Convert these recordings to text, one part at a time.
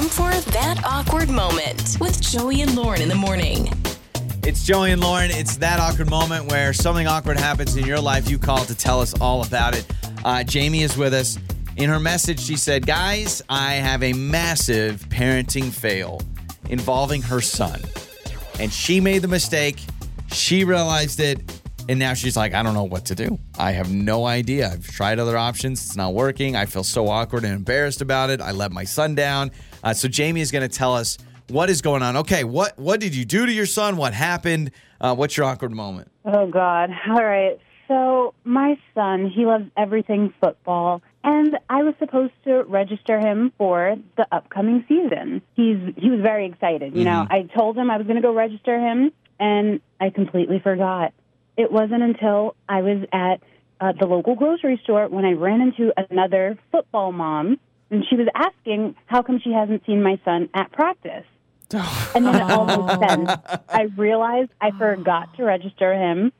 time for That Awkward Moment with Joey and Lauren in the morning. It's Joey and Lauren. It's that awkward moment where something awkward happens in your life. You call to tell us all about it. Uh, Jamie is with us. In her message, she said, Guys, I have a massive parenting fail involving her son. And she made the mistake. She realized it. And now she's like, I don't know what to do. I have no idea. I've tried other options. It's not working. I feel so awkward and embarrassed about it. I let my son down. Uh, so Jamie is going to tell us what is going on. Okay, what what did you do to your son? What happened? Uh, what's your awkward moment? Oh God. All right. So my son, he loves everything football, and I was supposed to register him for the upcoming season. He's he was very excited. You know, I told him I was going to go register him, and I completely forgot. It wasn't until I was at uh, the local grocery store when I ran into another football mom, and she was asking how come she hasn't seen my son at practice. And then it all makes sense. I realized I forgot to register him.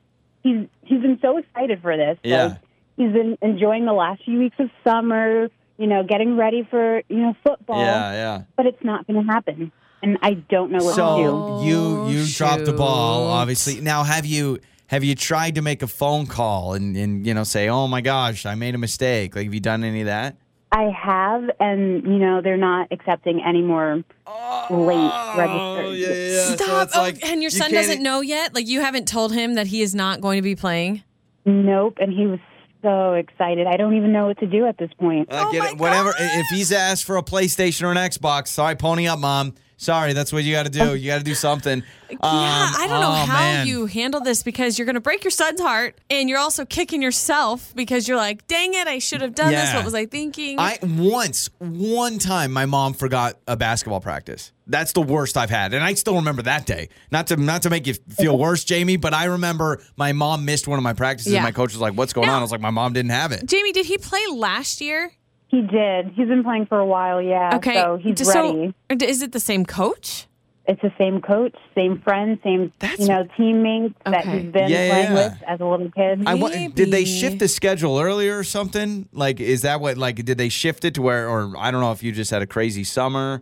He's he's been so excited for this. Yeah. Like, he's been enjoying the last few weeks of summer. You know, getting ready for you know football. Yeah, yeah. But it's not going to happen, and I don't know what to do. So you you dropped the ball, obviously. Now have you have you tried to make a phone call and, and you know say, oh my gosh, I made a mistake? Like have you done any of that? I have, and you know, they're not accepting any more late Oh, registers. yeah, yeah, yeah. So Stop. Oh, like and your son can't- doesn't know yet? Like, you haven't told him that he is not going to be playing? Nope, and he was so excited. I don't even know what to do at this point. I Oh get my it. Whatever. If he's asked for a PlayStation or an Xbox, sorry, pony up, mom. Sorry, that's what you got to do. You got to do something. Yeah, Um, I don't know oh, how man. you handle this because you're going to break your son's heart and you're also kicking yourself because you're like, dang it, I should have done this. What was I thinking? I once, one time, my mom forgot a basketball practice. That's the worst I've had, and I still remember that day. Not to not to make you feel worse, Jamie, but I remember my mom missed one of my practices. Yeah. and My coach was like, "What's going Now- on?" I was like, "My mom didn't have it." Jamie, did he play last year? He did. He's been playing for a while, yeah. Okay. So he's so, ready. is it the same coach? It's the same coach, same friends, same That's- you know teammates that Okay. he's been Yeah, yeah, playing yeah. with as a little kid. I wa- did they Maybe. shift the schedule earlier or something? Like, is that what? Like, did they shift it to where? Or I don't know if you just had a crazy summer.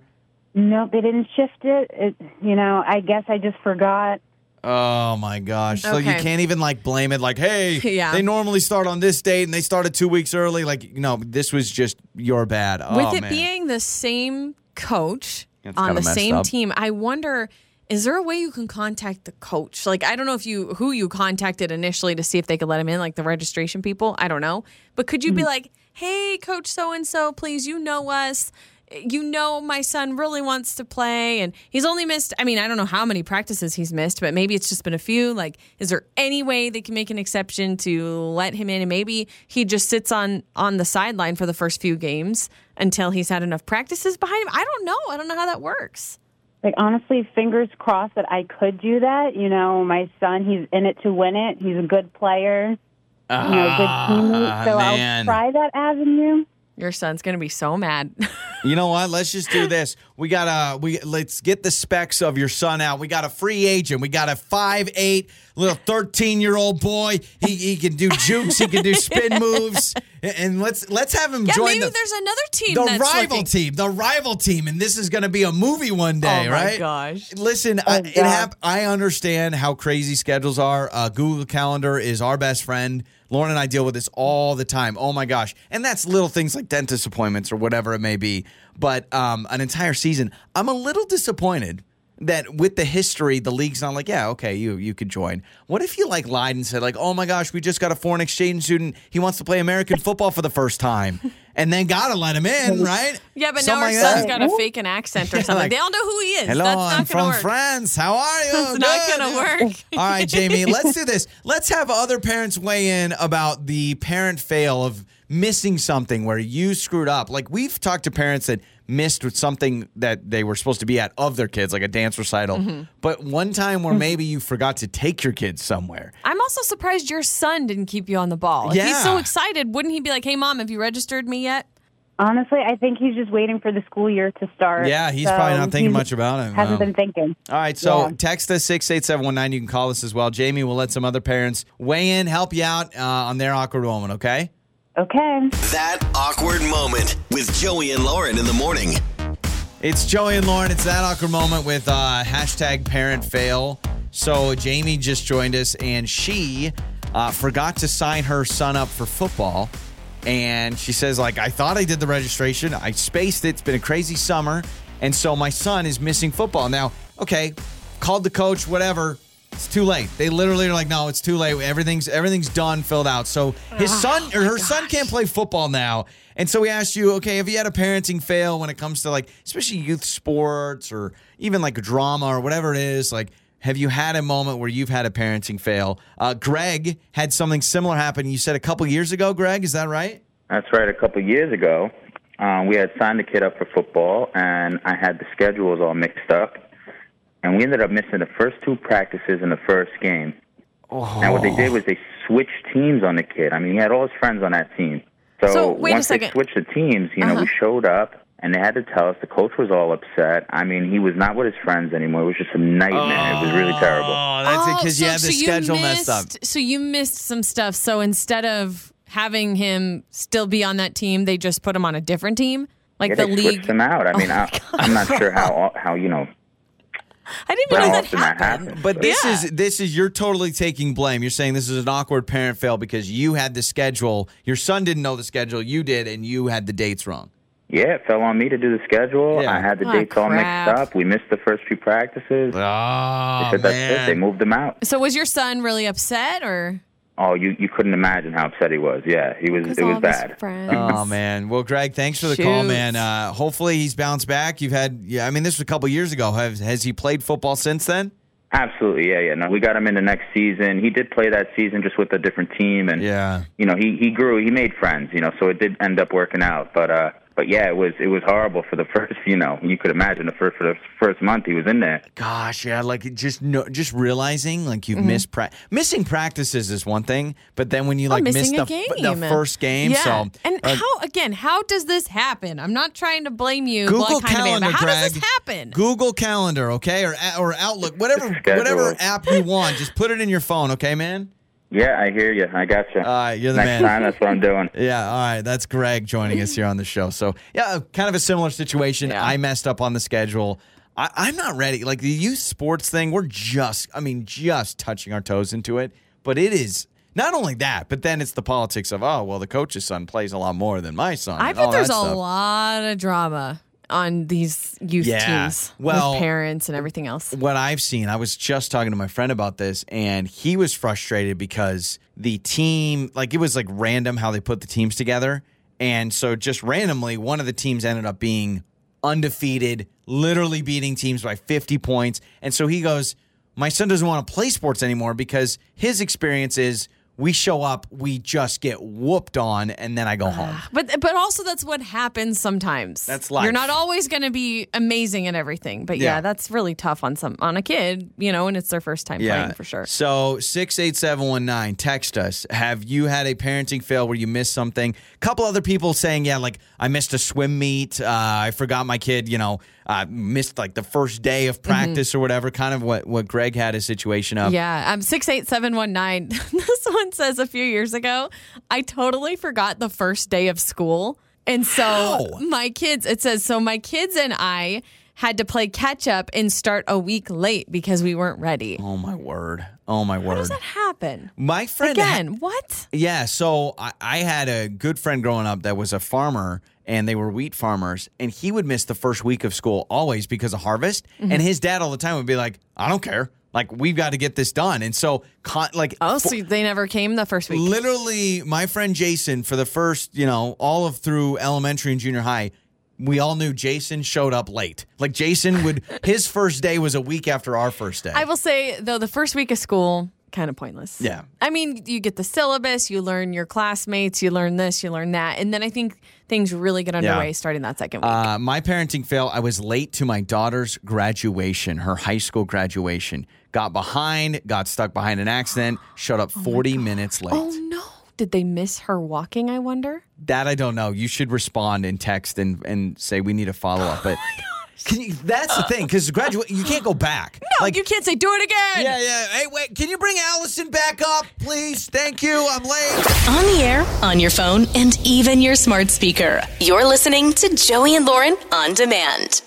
no, they didn't shift it. it. You know, I guess I just forgot. Oh my gosh! So you Okay. can't even like blame it. Like, hey, Yeah. they normally start on this date and they started two weeks early. Like, you know, this was just your bad. Oh, With it man. being the same coach That's on kinda the messed same up. team, I wonder is there a way you can contact the coach? Like I don't know if you who you contacted initially to see if they could let him in, like the registration people. I don't know. But could you be hmm. like, "Hey, coach so and so, please, you know us. You know my son really wants to play and he's only missed I mean, I don't know how many practices he's missed, but maybe it's just been a few. Like is there any way they can make an exception to let him in and maybe he just sits on on the sideline for the first few games until he's had enough practices behind him? I don't know. I don't know how that works. Like honestly, fingers crossed that I could do that. You know, my son, he's in it to win it. He's a good player. You know, good teammate. So Ah, man. I'll try that avenue. Your son's going to be so mad. You know what? Let's just do this. We got to we let's get the specs of your son out. We got a free agent. We got a five eight little thirteen year old boy. He, he can do jukes. He can do spin moves. And let's let's have him yeah, join maybe the there's another team the that's rival looking- team. The rival team. And this is going to be a movie one day, Oh my right? gosh. Listen, I, Oh, it God. hap- I understand how crazy schedules are. Uh, Google Calendar is our best friend. Lauren and I deal with this all the time. Oh my gosh. And that's little things like dentist appointments or whatever it may be. But um, an entire season, I'm a little disappointed that with the history, the league's not like, yeah, okay, you you could join. What if you like lied and said like, oh my gosh, we just got a foreign exchange student. He wants to play American football for the first time, and then gotta let him in, right? Yeah, but Something now our like son's that. got a fake an accent or something. like, they all know who he is. Hello, That's I'm not going from to work. France. How are you? That's not gonna work. All right, Jamie, let's do this. Let's have other parents weigh in about the parent fail of missing something where you screwed up. Like we've talked to parents that missed with something that they were supposed to be at of their kids, like a dance recital. Mm-hmm. But one time where maybe you forgot to take your kids somewhere. I'm also surprised your son didn't keep you on the ball. If he's so excited, wouldn't he be like, "Hey, mom, have you registered me yet?" Honestly, I think he's just waiting for the school year to start. Yeah, he's So probably not thinking much about it. Hasn't Wow. been thinking. All right, so Yeah. text us 68719. You can call us as well. Jamie will let some other parents weigh in, help you out uh, on their awkward moment, okay? Okay. That awkward moment with Joey and Lauren in the morning. It's Joey and Lauren. It's that awkward moment with uh, hashtag parent fail. So Jamie just joined us, and she uh, forgot to sign her son up for football. And she says, like, I thought I did the registration. I spaced it. It's been a crazy summer. And so my son is missing football. Now, okay, called the coach, whatever. It's too late. They literally are like, no, it's too late. Everything's everything's done, filled out. So his oh son or her son can't play football now. And so we asked you, okay, have you had a parenting fail when it comes to like, especially youth sports or even like drama or whatever it is? Like, have you had a moment where you've had a parenting fail? Uh, Greg had something similar happen. You said a couple years ago, Greg. Is that right? That's right. A couple years ago, um, we had signed the kid up for football, and I had the schedules all mixed up, and we ended up missing the first two practices in the first game. Oh. And what they did was they switched teams on the kid. I mean, he had all his friends on that team. So, So, wait a once they switched the teams, you know, Uh-huh. we showed up, and they had to tell us. The coach was all upset. I mean, he was not with his friends anymore. It was just a nightmare. It was really terrible. Oh, that's it oh, because you so- had the so you schedule messed up. So you missed some stuff. So instead of having him still be on that team, they just put him on a different team, like Yeah, the they league. Oh switched him out. I oh mean, I, I'm not sure how how you know I didn't even know that often that happened. happens. But this Yeah. is this is you're totally taking blame. You're saying this is an awkward parent fail because you had the schedule. Your son didn't know the schedule. You did, and you had the dates wrong. Yeah, it fell on me to do the schedule. Yeah. I had the Ah, dates all mixed up. We missed the first few practices. Oh They said that's it. They moved them out. So was your son really upset or? Oh, you you couldn't imagine how upset he was. Yeah, he was. It was of bad. friends. Oh man. Well, Greg, thanks for the call, man. Uh, hopefully he's bounced back. You've had, yeah. I mean, this was a couple years ago. Have, has he played football since then? Absolutely. Yeah, yeah. No, we got him in the next season. He did play that season just with a different team, and Yeah. you know he he grew. He made friends. You know, so it did end up working out. But uh, but yeah, it was it was horrible for the first. You know, you could imagine the first for the first month he was in there. Gosh, yeah. Like just no, just realizing like Mm-hmm. you've missed pra- missing practices is one thing, but then when you Oh, like miss missing the, the first game, Yeah. so and uh, how again? How does this happen? I'm not trying to blame you. Google well, I of am, Calendar, but how Greg. does this happen? Google Calendar, okay, or or Outlook, whatever whatever app you want. Just put it in your phone, okay, man. Yeah, I hear you. I got you. All right, you're the Next man. time, that's what I'm doing. Yeah, all right. That's Greg joining us here on the show. So, yeah, kind of a similar situation. Yeah. I messed up on the schedule. I, I'm not ready. Like the youth sports thing, we're just, I mean, just touching our toes into it. But it is not only that, but then it's the politics of, oh, well, the coach's son plays a lot more than my son. I and bet there's a lot of drama on these youth Yeah. teams Well- with parents and everything else. what I've seen, I was just talking to my friend about this, and he was frustrated because the team, like, it was like random how they put the teams together. And so, just randomly, one of the teams ended up being undefeated, literally beating teams by 50 points. And so he goes, My son doesn't want to play sports anymore because his experience is we show up, we just get whooped on, and then I go home. But but also that's what happens sometimes. That's life. You're not always going to be amazing at everything. But yeah. Yeah. that's really tough on some on a kid, you know, and it's their first time playing for sure. So six eight seven one nine. Text us. Have you had a parenting fail where you missed something? A couple other people saying, yeah, like I missed a swim meet. Uh, I forgot my kid. You know, uh, missed like the first day of practice or whatever. Kind of what what Greg had a situation of. Yeah, um, six eight seven one nine. This one says a few years ago, I totally forgot the first day of school, and so How? my kids. It says so. My kids and I had to play catch up and start a week late because we weren't ready. Oh my word. Oh my How word. How does that happen? My friend Again, what? Yeah, so I, I had a good friend growing up that was a farmer, and they were wheat farmers, and he would miss the first week of school always because of harvest. Mm-hmm. And his dad all the time would be like, "I don't care, like we've got to get this done." And so, con- like, Oh, so they never came the first week. literally, my friend Jason for the first, you know, all of through elementary and junior high. We all knew Jason showed up late. Like Jason would, his first day was a week after our first day. I will say though, the first week of school kind of pointless. Yeah. I mean, you get the syllabus, you learn your classmates, you learn this, you learn that, and then I think things really get underway starting that second week. Uh, my parenting fail. I was late to my daughter's graduation, her high school graduation. Got behind, got stuck behind an accident, showed up 40 minutes oh, late. oh no! Did they miss her walking? I wonder. That I don't know. You should respond in text and, and say we need a follow up. Oh but can you, that's the thing because graduate, you can't go back. No, you can't say do it again. Yeah, yeah. Hey, wait. Can you bring Allison back up, please? Thank you. I'm late. On the air, on your phone, and even your smart speaker. You're listening to Joey and Lauren on demand.